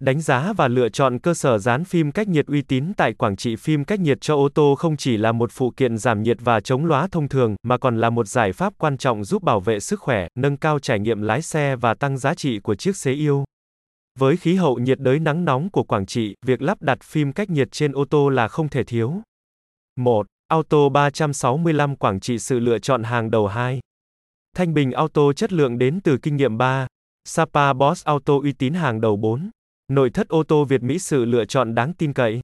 Đánh giá và lựa chọn cơ sở dán phim cách nhiệt uy tín tại Quảng Trị phim cách nhiệt cho ô tô không chỉ là một phụ kiện giảm nhiệt và chống lóa thông thường, mà còn là một giải pháp quan trọng giúp bảo vệ sức khỏe, nâng cao trải nghiệm lái xe và tăng giá trị của chiếc xế yêu. Với khí hậu nhiệt đới nắng nóng của Quảng Trị, việc lắp đặt phim cách nhiệt trên ô tô là không thể thiếu. 1. Auto 365 Quảng Trị sự lựa chọn hàng đầu 2. Thanh Bình Auto chất lượng đến từ kinh nghiệm 3. Sapa Boss Auto uy tín hàng đầu 4. Nội thất ô tô Việt Mỹ sự lựa chọn đáng tin cậy.